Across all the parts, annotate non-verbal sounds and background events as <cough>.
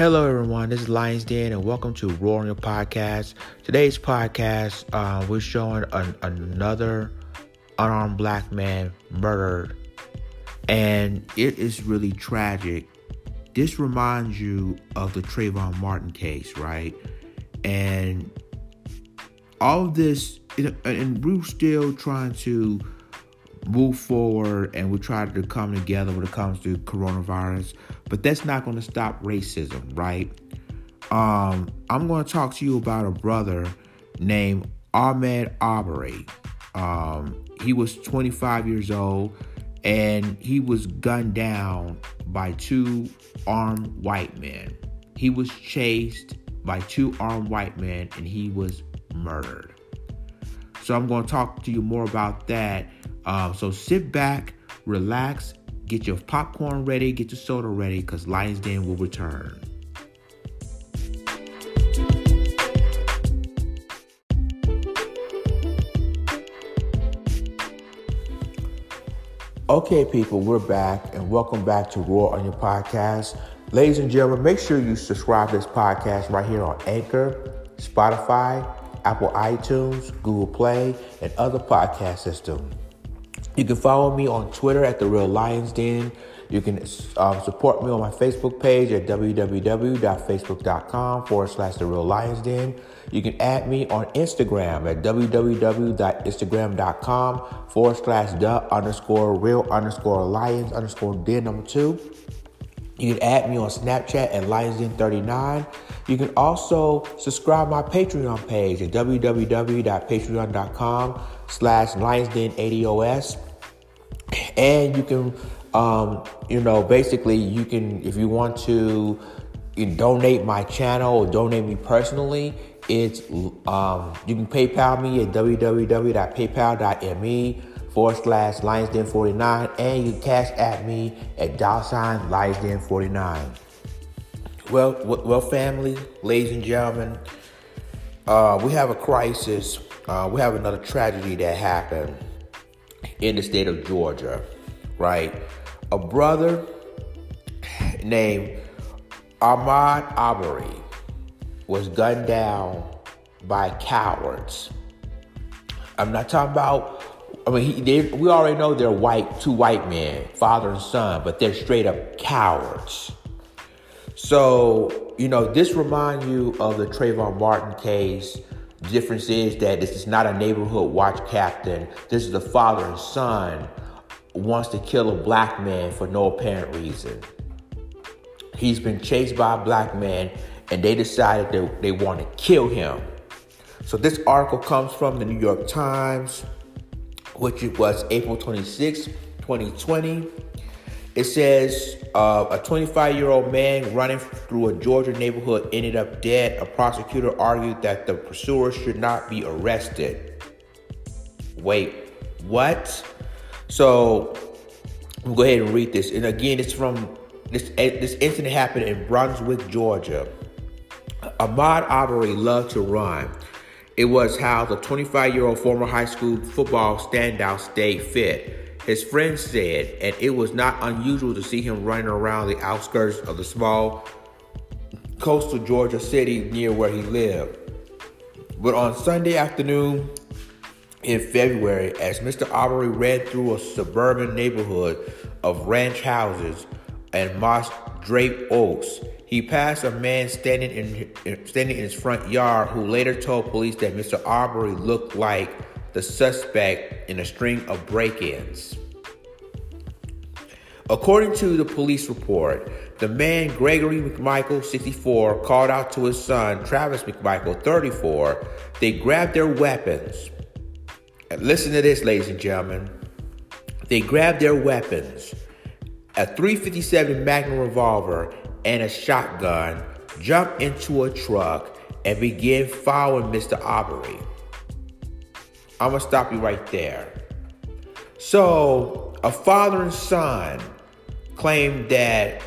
Hello, everyone. This is Lions Den, and welcome to Roaring Your Podcast. Today's podcast, uh, we're showing an, another unarmed black man murdered, and it is really tragic. This reminds you of the Trayvon Martin case, right? And all of this, and we're still trying to move forward and we try to come together when it comes to coronavirus. But that's not going to stop racism, right? Um, I'm going to talk to you about a brother named Ahmed Arbery. Um, he was 25 years old and he was gunned down by two armed white men. He was chased by two armed white men and he was murdered. So I'm going to talk to you more about that um, so sit back, relax, get your popcorn ready, get your soda ready, because Lions Den will return. Okay, people, we're back and welcome back to Roar on Your Podcast. Ladies and gentlemen, make sure you subscribe to this podcast right here on Anchor, Spotify, Apple iTunes, Google Play, and other podcast systems. You can follow me on Twitter at The Real Lions Den. You can um, support me on my Facebook page at www.facebook.com forward slash The Real Lions Den. You can add me on Instagram at www.instagram.com forward slash the underscore real underscore lions underscore den number two. You can add me on Snapchat at LionsDen39. You can also subscribe my Patreon page at www.patreon.com slash LionsDen80OS. And you can, um, you know, basically you can, if you want to you donate my channel or donate me personally, it's, um, you can PayPal me at www.paypal.me forward slash LionsDen49 and you cash at me at dollar sign LionsDen49. Well, well, family, ladies and gentlemen, uh, we have a crisis. Uh, we have another tragedy that happened in the state of Georgia, right? A brother named Ahmaud Arbery was gunned down by cowards. I'm not talking about. I mean, he, they, we already know they're white, two white men, father and son, but they're straight up cowards. So, you know, this reminds you of the Trayvon Martin case. Difference is that this is not a neighborhood watch captain. This is the father and son wants to kill a black man for no apparent reason. He's been chased by a black man and they decided that they want to kill him. So this article comes from the New York Times, which was April 26, 2020. It says uh, a 25 year old man running through a Georgia neighborhood ended up dead. A prosecutor argued that the pursuer should not be arrested. Wait, what? So I'm go ahead and read this. And again, it's from this. This incident happened in Brunswick, Georgia. Ahmaud Arbery loved to run. It was how the 25 year old former high school football standout stayed fit. His friends said, and it was not unusual to see him running around the outskirts of the small coastal Georgia city near where he lived. But on Sunday afternoon in February, as Mr. Aubrey ran through a suburban neighborhood of ranch houses and moss draped oaks, he passed a man standing in standing in his front yard who later told police that Mr. Arbery looked like the suspect in a string of break ins. According to the police report, the man Gregory McMichael, 64, called out to his son Travis McMichael, 34. They grabbed their weapons. And listen to this, ladies and gentlemen. They grabbed their weapons a 357 Magnum revolver and a shotgun, jump into a truck, and begin following Mr. Aubrey. I'm gonna stop you right there. So, a father and son claimed that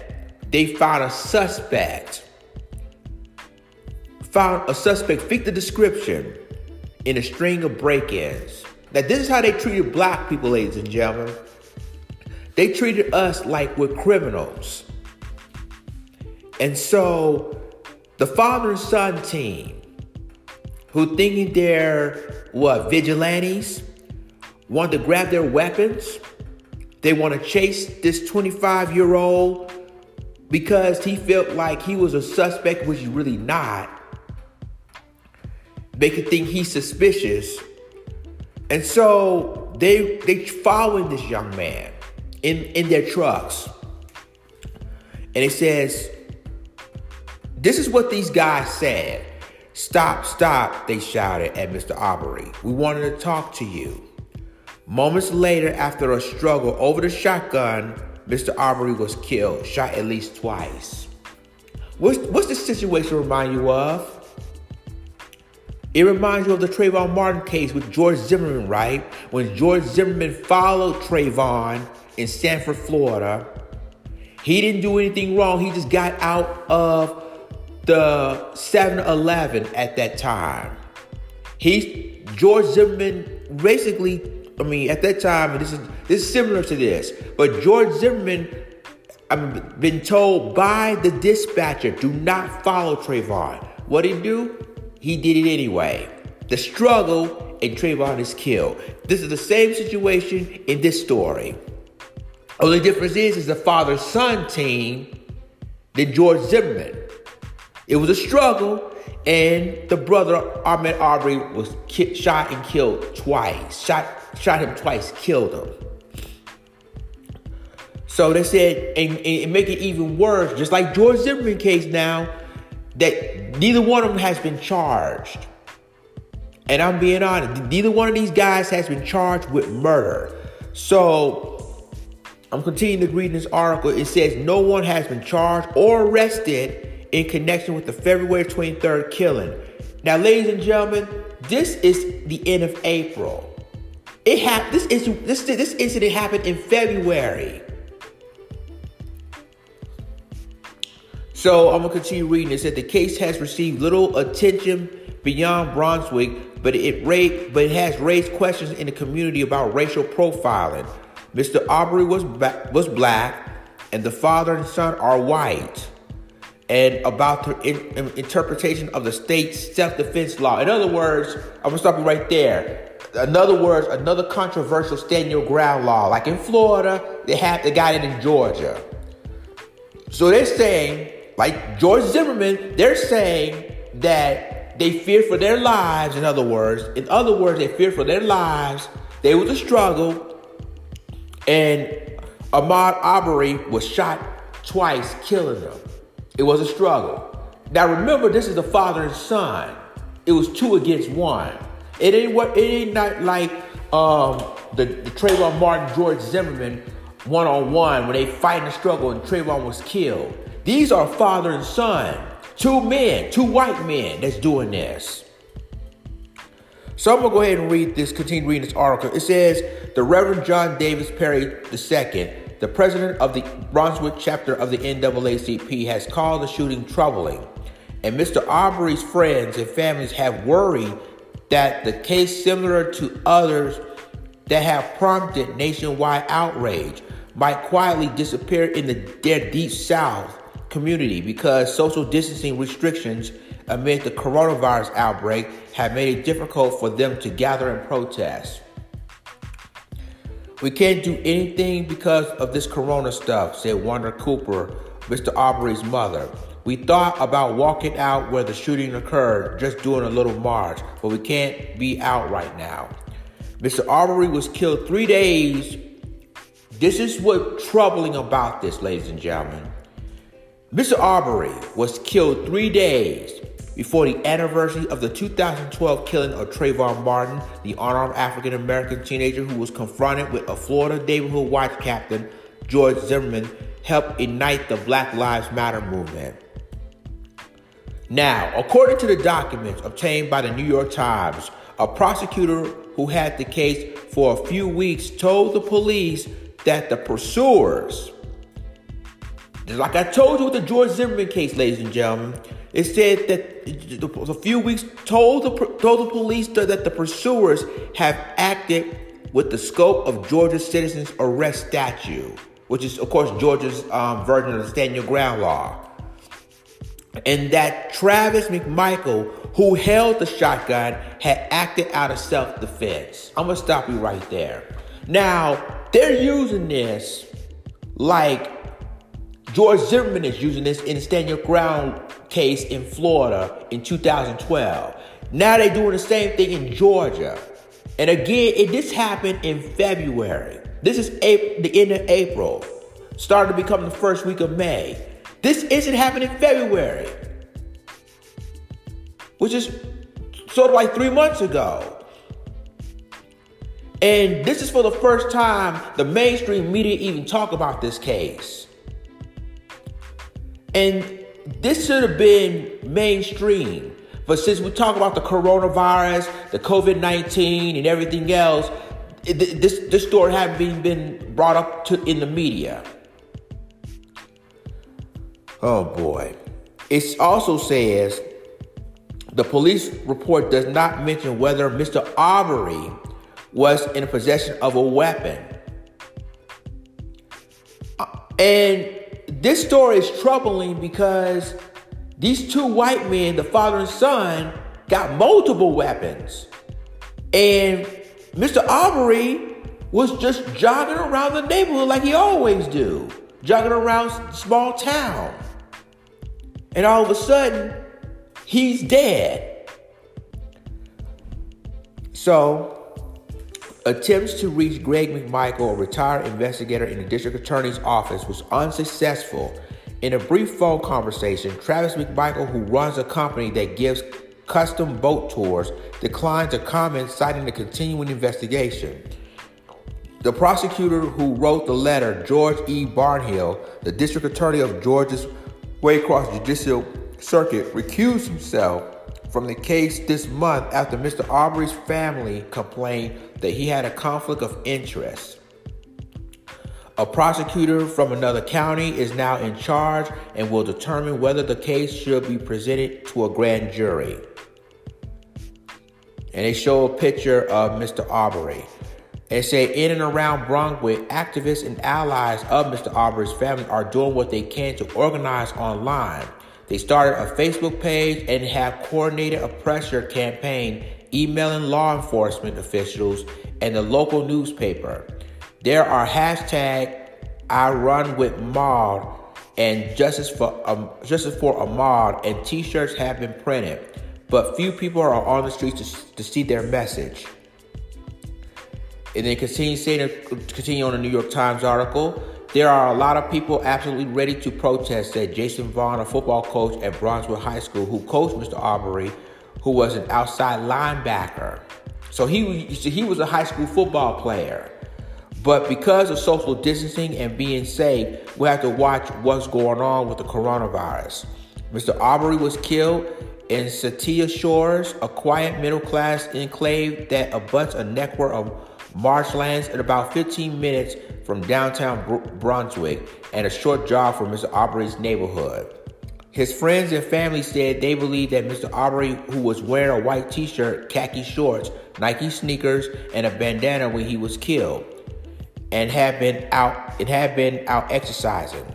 they found a suspect, found a suspect, fit the description in a string of break ins. Now, this is how they treated black people, ladies and gentlemen. They treated us like we're criminals. And so the father and son team, who thinking they're what vigilantes, want to grab their weapons. They want to chase this 25 year old because he felt like he was a suspect, which he's really not. They could think he's suspicious. And so they they following this young man in, in their trucks. And it says, This is what these guys said. Stop, stop, they shouted at Mr. Aubrey. We wanted to talk to you. Moments later, after a struggle over the shotgun, Mr. Aubrey was killed, shot at least twice. What's, what's the situation remind you of? It reminds you of the Trayvon Martin case with George Zimmerman, right? When George Zimmerman followed Trayvon in Sanford, Florida. He didn't do anything wrong. He just got out of the 7 Eleven at that time. He's George Zimmerman basically I mean, at that time, this is this is similar to this, but George Zimmerman, I've been told by the dispatcher, do not follow Trayvon. What did he do? He did it anyway. The struggle, and Trayvon is killed. This is the same situation in this story. Only difference is, is the father-son team than George Zimmerman. It was a struggle, and the brother Ahmaud Arbery was ki- shot and killed twice. Shot shot him twice, killed him. So they said, and, and make it even worse, just like George Zimmerman case now, that neither one of them has been charged. And I'm being honest, neither one of these guys has been charged with murder. So I'm continuing to read this article. It says no one has been charged or arrested in connection with the February 23rd killing. Now, ladies and gentlemen, this is the end of April. It happened. This incident, this this incident happened in February. So I'm gonna continue reading. It said the case has received little attention beyond Brunswick, but it raised, but it has raised questions in the community about racial profiling. Mr. Aubrey was ba- was black, and the father and son are white, and about the in, in, interpretation of the state's self-defense law. In other words, I'm gonna stop you right there in other words, another controversial stand your ground law. Like in Florida, they have they got it in Georgia. So they're saying, like George Zimmerman, they're saying that they fear for their lives. In other words, in other words, they fear for their lives. They was a struggle, and Ahmaud Arbery was shot twice, killing them. It was a struggle. Now remember, this is the father and son. It was two against one. It ain't what it ain't not like um, the, the Trayvon Martin George Zimmerman one on one when they fight in the struggle and Trayvon was killed. These are father and son, two men, two white men that's doing this. So I'm gonna go ahead and read this, continue reading this article. It says the Reverend John Davis Perry II, the president of the Brunswick chapter of the NAACP, has called the shooting troubling. And Mr. Arbery's friends and families have worried that the case, similar to others that have prompted nationwide outrage, might quietly disappear in the, their deep south community because social distancing restrictions amid the coronavirus outbreak have made it difficult for them to gather and protest. We can't do anything because of this corona stuff, said Wanda Cooper, Mr. Aubrey's mother. We thought about walking out where the shooting occurred, just doing a little march, but we can't be out right now. Mr. Aubrey was killed three days. This is what's troubling about this, ladies and gentlemen. Mr. Aubrey was killed three days before the anniversary of the 2012 killing of Trayvon Martin, the unarmed African American teenager who was confronted with a Florida neighborhood watch captain, George Zimmerman, helped ignite the Black Lives Matter movement. Now, according to the documents obtained by the New York Times, a prosecutor who had the case for a few weeks told the police that the pursuers, like I told you with the George Zimmerman case, ladies and gentlemen, it said that a few weeks told the, told the police that the pursuers have acted with the scope of Georgia's citizens arrest statute, which is, of course, Georgia's um, version of the stand your ground law. and that Travis McMichael, who held the shotgun, had acted out of self defense. I'm gonna stop you right there. Now, they're using this like George Zimmerman is using this in Stand Your Ground case in Florida in 2012. Now they're doing the same thing in Georgia. And again, it, this happened in February. This is April, the end of April. Started to become the first week of May. This isn't happening in February, which is sort of like three months ago. And this is for the first time the mainstream media even talk about this case. And this should have been mainstream. But since we talk about the coronavirus, the COVID 19, and everything else, this, this story hasn't been brought up to, in the media. Oh boy. It also says the police report does not mention whether Mr. Aubrey was in possession of a weapon. Uh, and this story is troubling because these two white men, the father and son, got multiple weapons. And Mr. Aubrey was just jogging around the neighborhood like he always do, jogging around small town. And all of a sudden, he's dead. So, attempts to reach Greg McMichael, a retired investigator in the district attorney's office, was unsuccessful. In a brief phone conversation, Travis McMichael, who runs a company that gives custom boat tours, declined to comment, citing the continuing investigation. The prosecutor who wrote the letter, George E. Barnhill, the district attorney of Georgia's Waycross Judicial Circuit, recused himself from the case this month after Mr. Arbery's family complained that he had a conflict of interest. A prosecutor from another county is now in charge and will determine whether the case should be presented to a grand jury. And they show a picture of Mr. Arbery. They say in and around Brunswick, activists and allies of Mr. Arbery's family are doing what they can to organize online. They started a Facebook page and have coordinated a pressure campaign emailing law enforcement officials and the local newspaper. There are hashtag I run with Maud and justice for um, justice for Ahmaud and T-shirts have been printed, but few people are on the streets to, to see their message. And then continue continue on the New York Times article. There are a lot of people absolutely ready to protest, said Jason Vaughn, a football coach at Brunswick High School, who coached Mr. Aubrey, who was an outside linebacker. So he, he was a high school football player. But because of social distancing and being safe, we have to watch what's going on with the coronavirus. Mr. Aubrey was killed in Satilla Shores, a quiet middle class enclave that abuts a network of marshlands at about 15 minutes from downtown Br- Brunswick and a short jog from Mr. Aubrey's neighborhood. His friends and family said they believe that Mr. Aubrey, who was wearing a white t shirt, khaki shorts, Nike sneakers, and a bandana when he was killed and had been out it have been out exercising.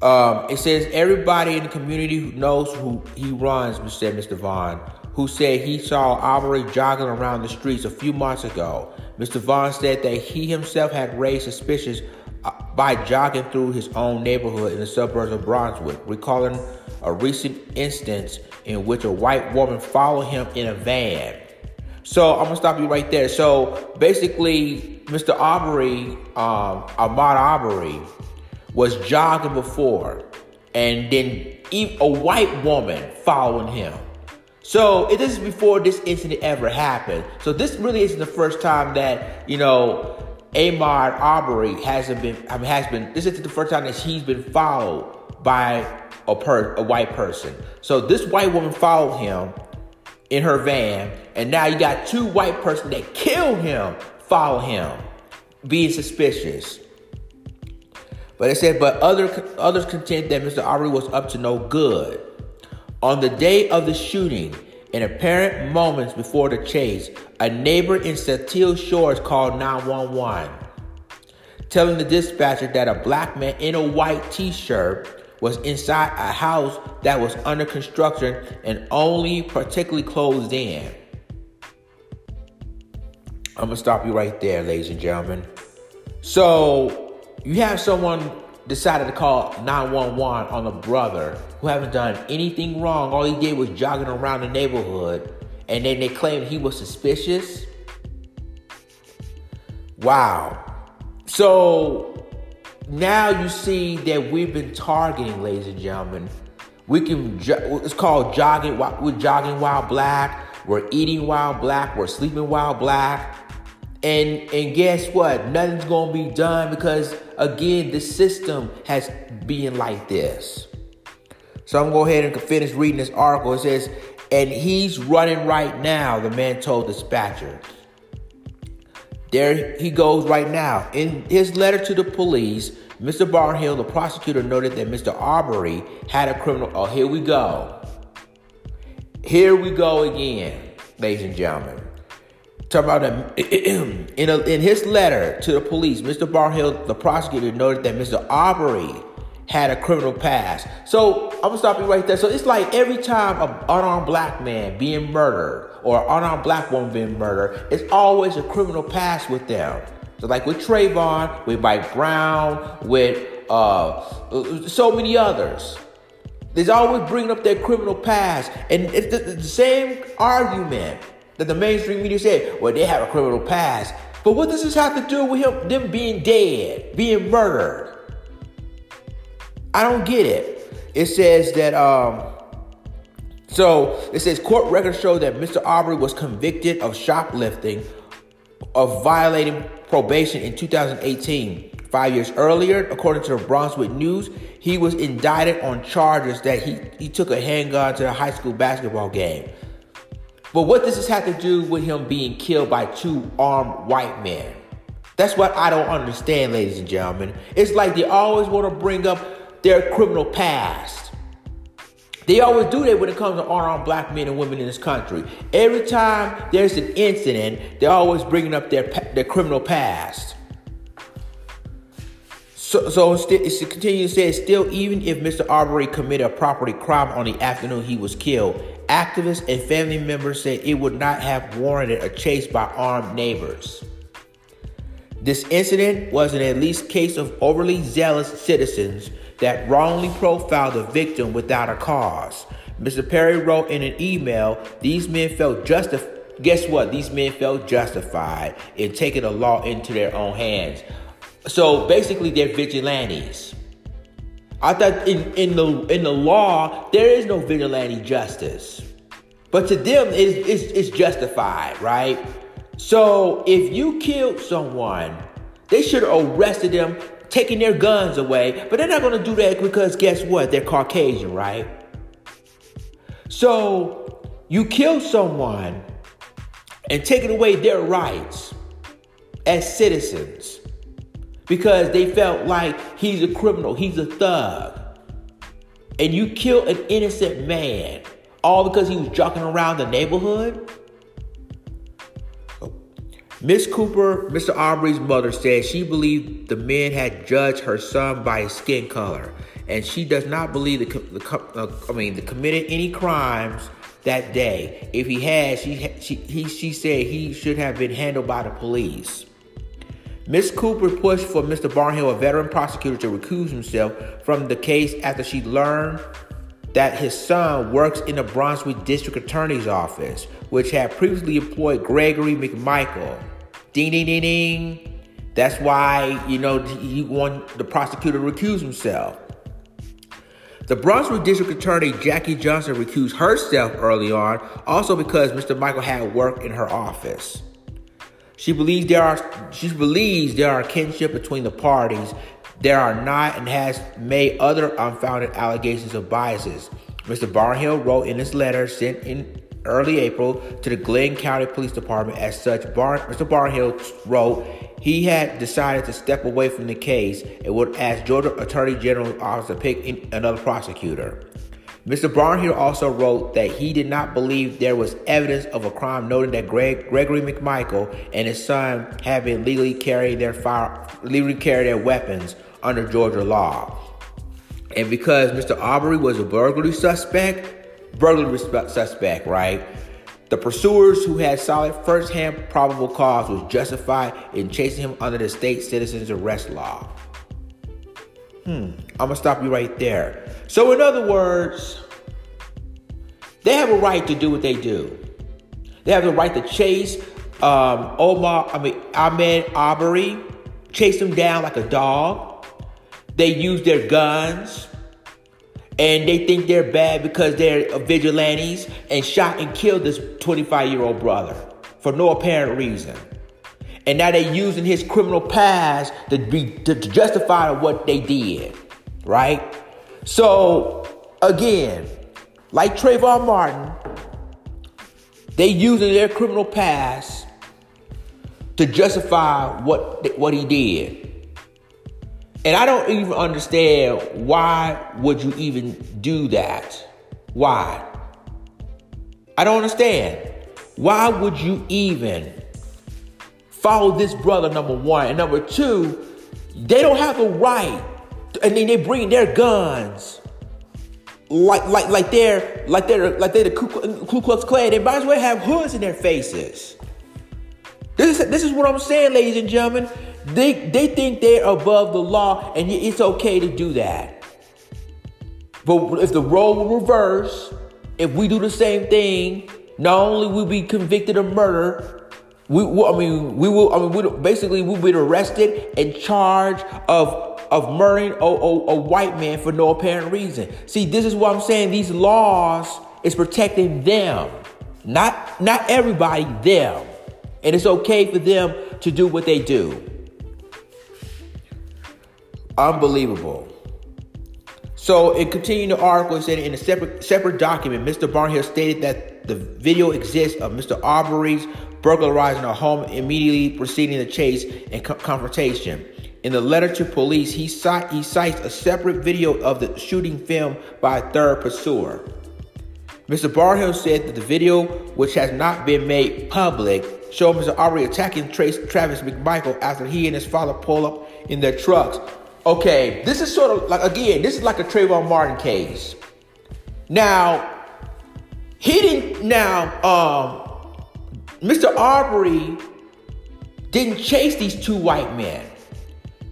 Um, it says everybody in the community who knows who he runs, said Mr. Vaughn, who said he saw Aubrey jogging around the streets a few months ago. Mr. Vaughn said that he himself had raised suspicions uh, by jogging through his own neighborhood in the suburbs of Brunswick, recalling a recent instance in which a white woman followed him in a van. So I'm gonna stop you right there. So basically, Mr. Aubrey, um, Ahmaud Arbery, was jogging before, and then a white woman following him. So this is before this incident ever happened. So this really isn't the first time that you know Ahmaud Arbery hasn't been I mean, has been. This isn't the first time that he's been followed by a per a white person. So this white woman followed him in her van, and now you got two white person that killed him follow him, being suspicious. But it said, but other others contend that Mr. Arbery was up to no good. On the day of the shooting, in apparent moments before the chase, a neighbor in Satilla Shores called 911, telling the dispatcher that a black man in a white t-shirt was inside a house that was under construction and only particularly closed in. I'm gonna stop you right there, ladies and gentlemen. So you have someone decided to call 911 on a brother who haven't done anything wrong. All he did was jogging around the neighborhood, and then they claimed he was suspicious. Wow. So now you see that we've been targeting, ladies and gentlemen. We can. It's called jogging. We're jogging while black. We're eating while black. We're sleeping while black. And and guess what? Nothing's gonna be done because again, the system has been like this. So I'm gonna go ahead and finish reading this article. It says, and he's running right now, the man told dispatcher. There he goes right now. In his letter to the police, Mr. Barnhill, the prosecutor, noted that Mr. Arbery had a criminal. Oh, here we go. Here we go again, ladies and gentlemen. Talk about <clears throat> in, a, in his letter to the police, Mr. Barnhill, the prosecutor, noted that Mr. Aubrey had a criminal past. So I'm gonna stop you right there. So it's like every time an unarmed black man being murdered or an unarmed black woman being murdered, it's always a criminal past with them. So like with Trayvon, with Mike Brown, with uh, so many others. There's always bringing up their criminal past, and it's the, the same argument that the mainstream media said. Well, they have a criminal past, but what does this have to do with him, them being dead, being murdered? I don't get it. It says that um so it says court records show that Mr. Aubrey was convicted of shoplifting, of violating probation in 2018. Five years earlier, according to the Brunswick News, he was indicted on charges that he, he took a handgun to a high school basketball game. But what does this have to do with him being killed by two armed white men? That's what I don't understand, ladies and gentlemen. It's like they always want to bring up their criminal past. They always do that when it comes to unarmed black men and women in this country. Every time there's an incident, they're always bringing up their, their criminal past. So, so it continues to say, still, even if Mr. Arbery committed a property crime on the afternoon he was killed, activists and family members said it would not have warranted a chase by armed neighbors. This incident was an at least case of overly zealous citizens that wrongly profiled the victim without a cause. Mr. Perry wrote in an email, these men felt justified. Guess what? These men felt justified in taking the law into their own hands. So basically, they're vigilantes. I thought in, in the in the law there is no vigilante justice, but to them it's, it's, it's justified, right? So if you killed someone, they should have arrested them, taking their guns away, but they're not going to do that because guess what? They're Caucasian, right? So you kill someone and taking away their rights as citizens because they felt like he's a criminal, he's a thug. And you kill an innocent man all because he was jogging around the neighborhood? Miss Cooper, Mr. Aubrey's mother, said she believed the men had judged her son by his skin color, and she does not believe the, the uh, I mean, the committed any crimes that day. If he had, she she he, she said he should have been handled by the police. Miss Cooper pushed for Mr. Barnhill, a veteran prosecutor, to recuse himself from the case after she learned that his son works in the Brunswick District Attorney's Office, which had previously employed Gregory McMichael. Ding, ding, ding, ding. That's why, you know, he wanted the prosecutor to recuse himself. The Brunswick District Attorney Jackie Johnson recused herself early on, also because Mr. Michael had worked in her office. She believes there are she believes there are kinship between the parties there are not and has made other unfounded allegations of biases. Mr. Barnhill wrote in his letter sent in early April to the Glynn County Police Department. As such, Bar- Mr. Barnhill wrote he had decided to step away from the case and would ask Georgia Attorney General's office to pick another prosecutor. Mr. Barnhill also wrote that he did not believe there was evidence of a crime, noting that Greg, Gregory McMichael and his son had been legally carrying their fire, legally carry their weapons under Georgia law. And because Mr. Aubrey was a burglary suspect, burglary suspect, right? The pursuers who had solid first-hand probable cause was justified in chasing him under the state citizen's arrest law. Hmm, I'm gonna stop you right there. So, in other words, they have a right to do what they do. They have the right to chase um, Omar, I mean Ahmaud Arbery, chase him down like a dog. They use their guns and they think they're bad because they're vigilantes and shot and killed this 25 year old brother for no apparent reason. And now they're using his criminal past to be to justify what they did, right? So again, like Trayvon Martin, they using their criminal past to justify what what he did. And I don't even understand why would you even do that? Why? I don't understand. Why would you even follow this brother number 1 and number 2, they don't have the right and then they bring their guns like like like they're like they're like they're the Ku Klux Klan. They might as well have hoods in their faces. This is this is what I'm saying, ladies and gentlemen. They they think they're above the law, and it's okay to do that. But if the role reverse, if we do the same thing, not only will we be convicted of murder, we, I mean we will. I mean we basically we'll be arrested and charged of of murdering a, a, a white man for no apparent reason. See, this is what I'm saying. These laws is protecting them, not not everybody. Them, and it's okay for them to do what they do. Unbelievable. So it continued the article and said in a separate separate document, Mr. Barnhill stated that the video exists of Mr. Aubrey's burglarizing a home immediately preceding the chase and co- confrontation. In the letter to police, he, cite, he cites a separate video of the shooting film by a third pursuer. Mr. Barnhill said that the video, which has not been made public, showed Mr. Arbery attacking Trace, Travis McMichael after he and his father pull up in their trucks Okay, this is sort of like again, this is like a Trayvon Martin case. Now, he didn't. Now, um, Mr. Aubrey didn't chase these two white men.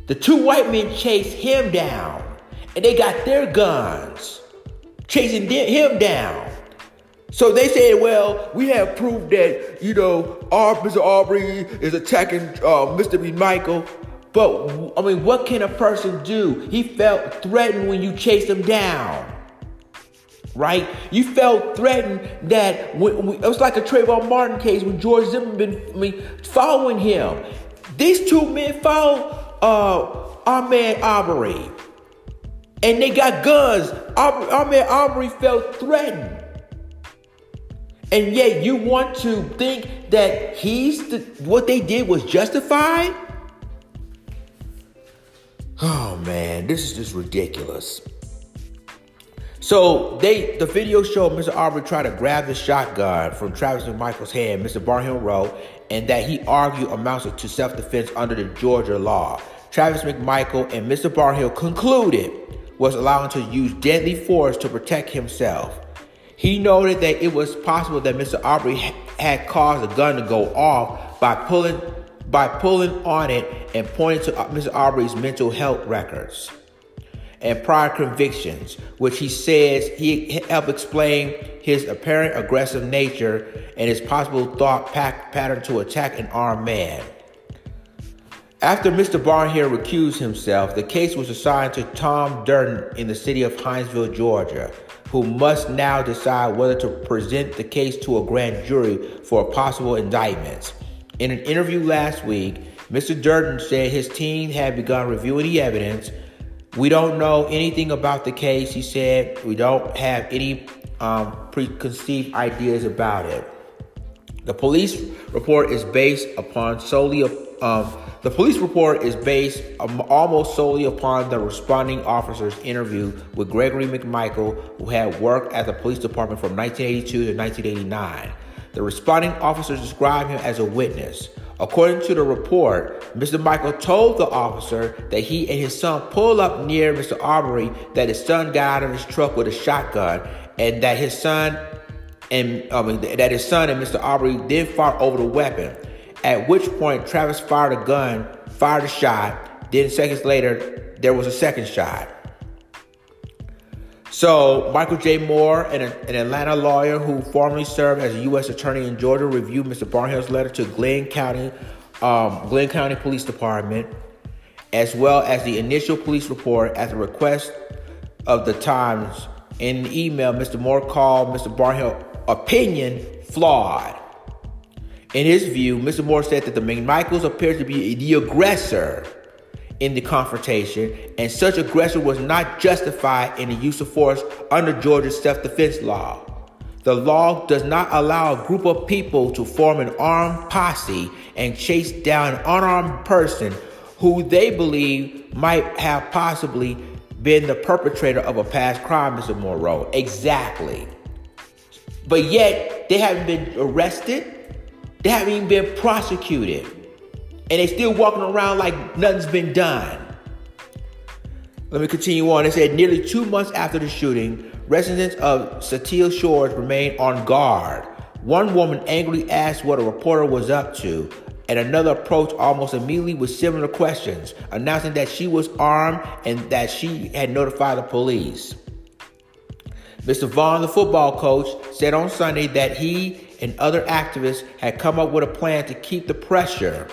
The two white men chased him down, and they got their guns, chasing him down. So they said, well, we have proof that, you know, our Mr. Arbery is attacking uh, Mr. Michael. But I mean, what can a person do? He felt threatened when you chased him down. Right? You felt threatened that when, when, it was like a Trayvon Martin case when George Zimmerman I mean, following him. These two men followed uh, Ahmaud Arbery. And they got guns. Ahmaud Aubrey felt threatened. And yet you want to think that he's the, what they did was justified? Oh man, this is just ridiculous. So they the video showed Mr. Aubrey try to grab the shotgun from Travis McMichael's hand, Mr. Barnhill wrote, and that he argued amounts to self-defense under the Georgia law. Travis McMichael and Mr. Barnhill concluded was allowing to use deadly force to protect himself. He noted that it was possible that Mr. Aubrey had caused the gun to go off by pulling by pulling on it and pointing to uh, Mr. Aubrey's mental health records and prior convictions, which he says he helped explain his apparent aggressive nature and his possible thought pattern to attack an armed man. After Mr. Barnhill recused himself, the case was assigned to Tom Durden in the city of Hinesville, Georgia, who must now decide whether to present the case to a grand jury for a possible indictments. In an interview last week, Mr. Durden said his team had begun reviewing the evidence. We don't know anything about the case, he said. We don't have any um, preconceived ideas about it. The police report is based upon solely um, the police report is based um, almost solely upon the responding officer's interview with Gregory McMichael, who had worked at the police department from 1982 to 1989. The responding officers described him as a witness. According to the report, Mr. Michael told the officer that he and his son pulled up near Mr. Arbery, that his son got out of his truck with a shotgun, and that his son and that his son and Mr. Arbery then fought over the weapon. At which point, Travis fired a gun, fired a shot. Then seconds later, there was a second shot. So, Michael J. Moore, an, an, Atlanta lawyer who formerly served as a U.S. attorney in Georgia, reviewed Mr. Barnhill's letter to Glynn County, um, Glynn County Police Department, as well as the initial police report at the request of the Times. In the email, Mr. Moore called Mr. Barnhill's opinion flawed. In his view, Mr. Moore said that the McMichaels appeared to be the aggressor in the confrontation, and such aggression was not justified in the use of force under Georgia's self defense law. The law does not allow a group of people to form an armed posse and chase down an unarmed person who they believe might have possibly been the perpetrator of a past crime, Mr. Moreau. Exactly. But yet, they haven't been arrested, they haven't even been prosecuted and they still walking around like nothing's been done. Let me continue on. It said nearly two months after the shooting, residents of Satilla Shores remained on guard. One woman angrily asked what a reporter was up to, and another approached almost immediately with similar questions, announcing that she was armed and that she had notified the police. Mr. Vaughn, the football coach, said on Sunday that he and other activists had come up with a plan to keep the pressure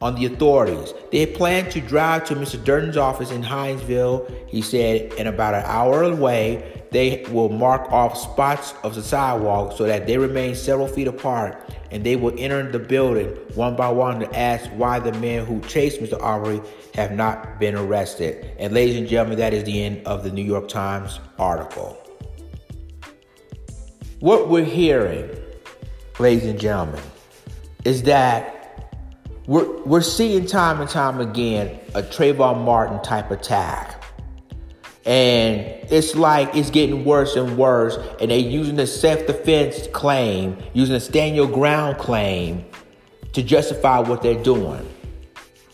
on the authorities. They plan to drive to Mr. Durden's office in Hinesville. He said, in about an hour away, they will mark off spots of the sidewalk so that they remain several feet apart, and they will enter the building one by one to ask why the men who chased Mr. Arbery have not been arrested. And ladies and gentlemen, that is the end of the New York Times article. What we're hearing, ladies and gentlemen, is that we're, we're seeing time and time again a Trayvon Martin type attack. And it's like it's getting worse and worse. And they're using the self defense claim, using the stand your ground claim to justify what they're doing.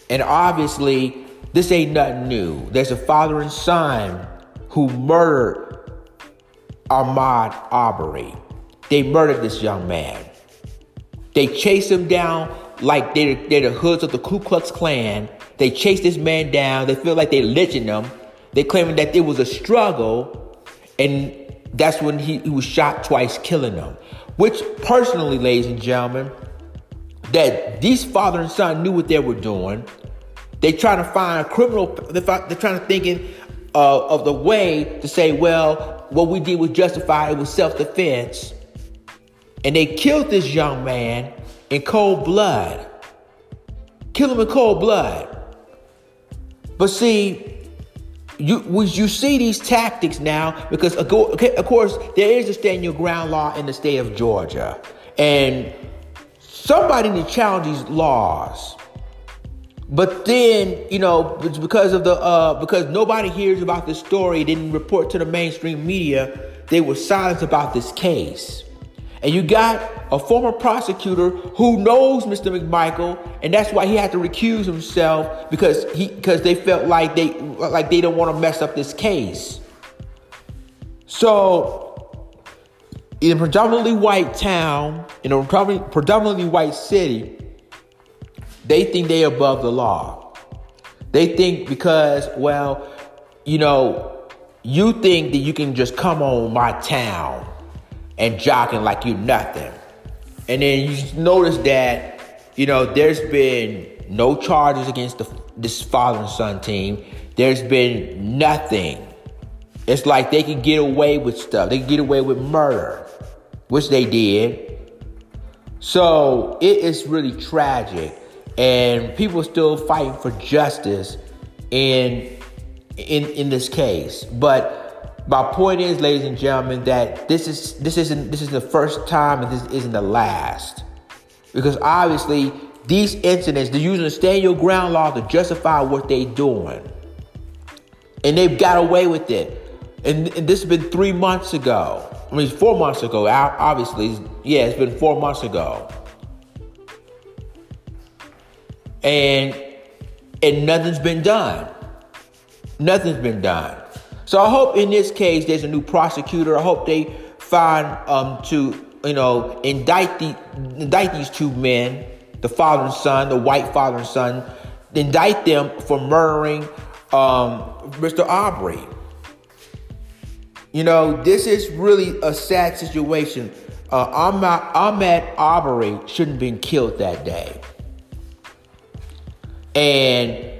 And obviously, this ain't nothing new. There's a father and son who murdered Ahmaud Arbery. They murdered this young man. They chase him down like they're, they're the hoods of the Ku Klux Klan. They chase this man down. They feel like they're lynching him. They claiming that it was a struggle, and that's when he, he was shot twice, killing them. Which, personally, ladies and gentlemen, that these father and son knew what they were doing. They trying to find a criminal. They're trying to thinking uh, of the way to say, well, what we did was justified. It was self defense, and they killed this young man in cold blood. Kill him in cold blood. But see, you you see these tactics now because of course there is a stand your ground law in the state of Georgia, and somebody to challenge these laws. But then you know because of the uh, because nobody hears about this story, didn't report to the mainstream media. They were silent about this case. And you got a former prosecutor who knows Mr. McMichael, and that's why he had to recuse himself because he because they felt like they like they don't want to mess up this case. So in a predominantly white town, in a predominantly white city, they think they're above the law. They think because, well, you know, you think that you can just come on my town and jogging like you nothing. And then you notice that, you know, there's been no charges against the, this father and son team. There's been nothing. It's like they can get away with stuff. They can get away with murder, which they did. So it is really tragic. And people are still fighting for justice in in in this case. But my point is, ladies and gentlemen, that this is this isn't this is the first time and this isn't the last. Because obviously these incidents, they're using the stand your ground law to justify what they're doing. And they've got away with it. And, and this has been three months ago. I mean, four months ago. Obviously, yeah, it's been four months ago. and and nothing's been done. Nothing's been done. So I hope in this case there's a new prosecutor. I hope they find um, to you know indict the indict these two men, the father and son, the white father and son, indict them for murdering um, Mr. Arbery. You know, this is really a sad situation. Uh, Ahmaud, Arbery shouldn't have been killed that day. And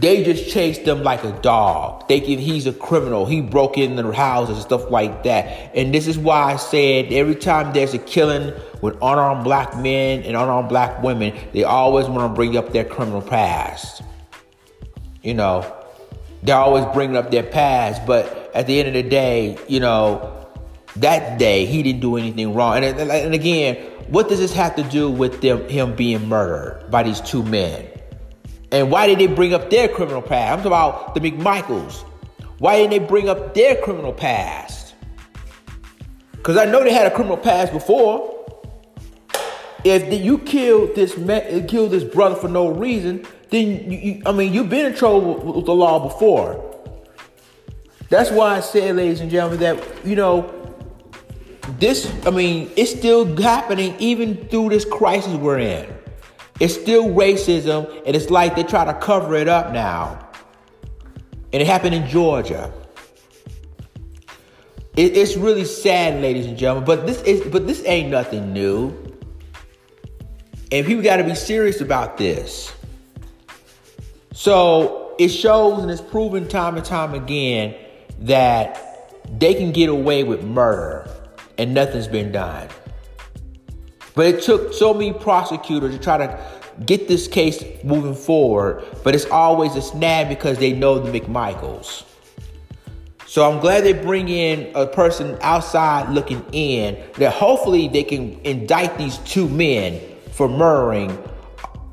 they just chased them like a dog. Give he's a criminal. He broke in their houses and stuff like that. And this is why I said every time there's a killing with unarmed black men and unarmed black women, they always want to bring up their criminal past. You know, they're always bringing up their past, but at the end of the day, you know, that day he didn't do anything wrong. And, and again, what does this have to do with them, him being murdered by these two men? And why did they bring up their criminal past? I'm talking about the McMichaels. Why didn't they bring up their criminal past? Because I know they had a criminal past before. If you killed this man, eh, killed this brother for no reason, then you, you, I mean you've been in trouble with, with the law before. That's why I said, ladies and gentlemen, that you know this. I mean, it's still happening even through this crisis we're in. It's still racism, and it's like they try to cover it up now. And it happened in Georgia. It, it's really sad, ladies and gentlemen. But this is but this ain't nothing new. And people got to be serious about this. So it shows and it's proven time and time again that they can get away with murder and nothing's been done. But it took so many prosecutors to try to get this case moving forward, but it's always a snag because they know the McMichaels. So I'm glad they bring in a person outside looking in that hopefully they can indict these two men for murdering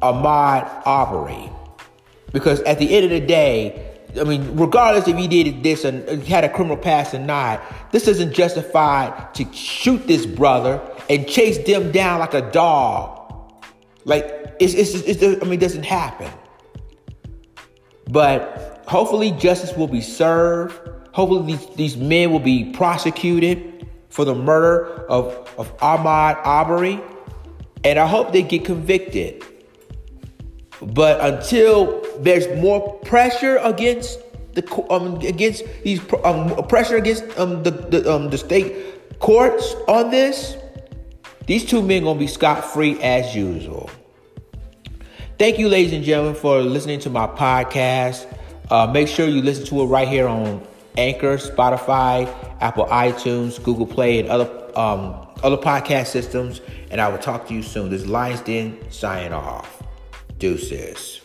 Ahmaud Arbery. Because at the end of the day, I mean, regardless if he did this and had a criminal past or not, this doesn't justify to shoot this brother and chase them down like a dog. Like it's, it's, it's, I mean, it doesn't happen. But hopefully, justice will be served. Hopefully, these, these men will be prosecuted for the murder of, of Ahmaud Arbery. And I hope they get convicted. But until there's more pressure against the um, against these um, pressure against um, the the, um, the state courts on this, these two men gonna be scot free as usual. Thank you, ladies and gentlemen, for listening to my podcast. Uh, make sure you listen to it right here on Anchor, Spotify, Apple iTunes, Google Play, and other um, other podcast systems. And I will talk to you soon. This is Lions Den signing off. Deuces.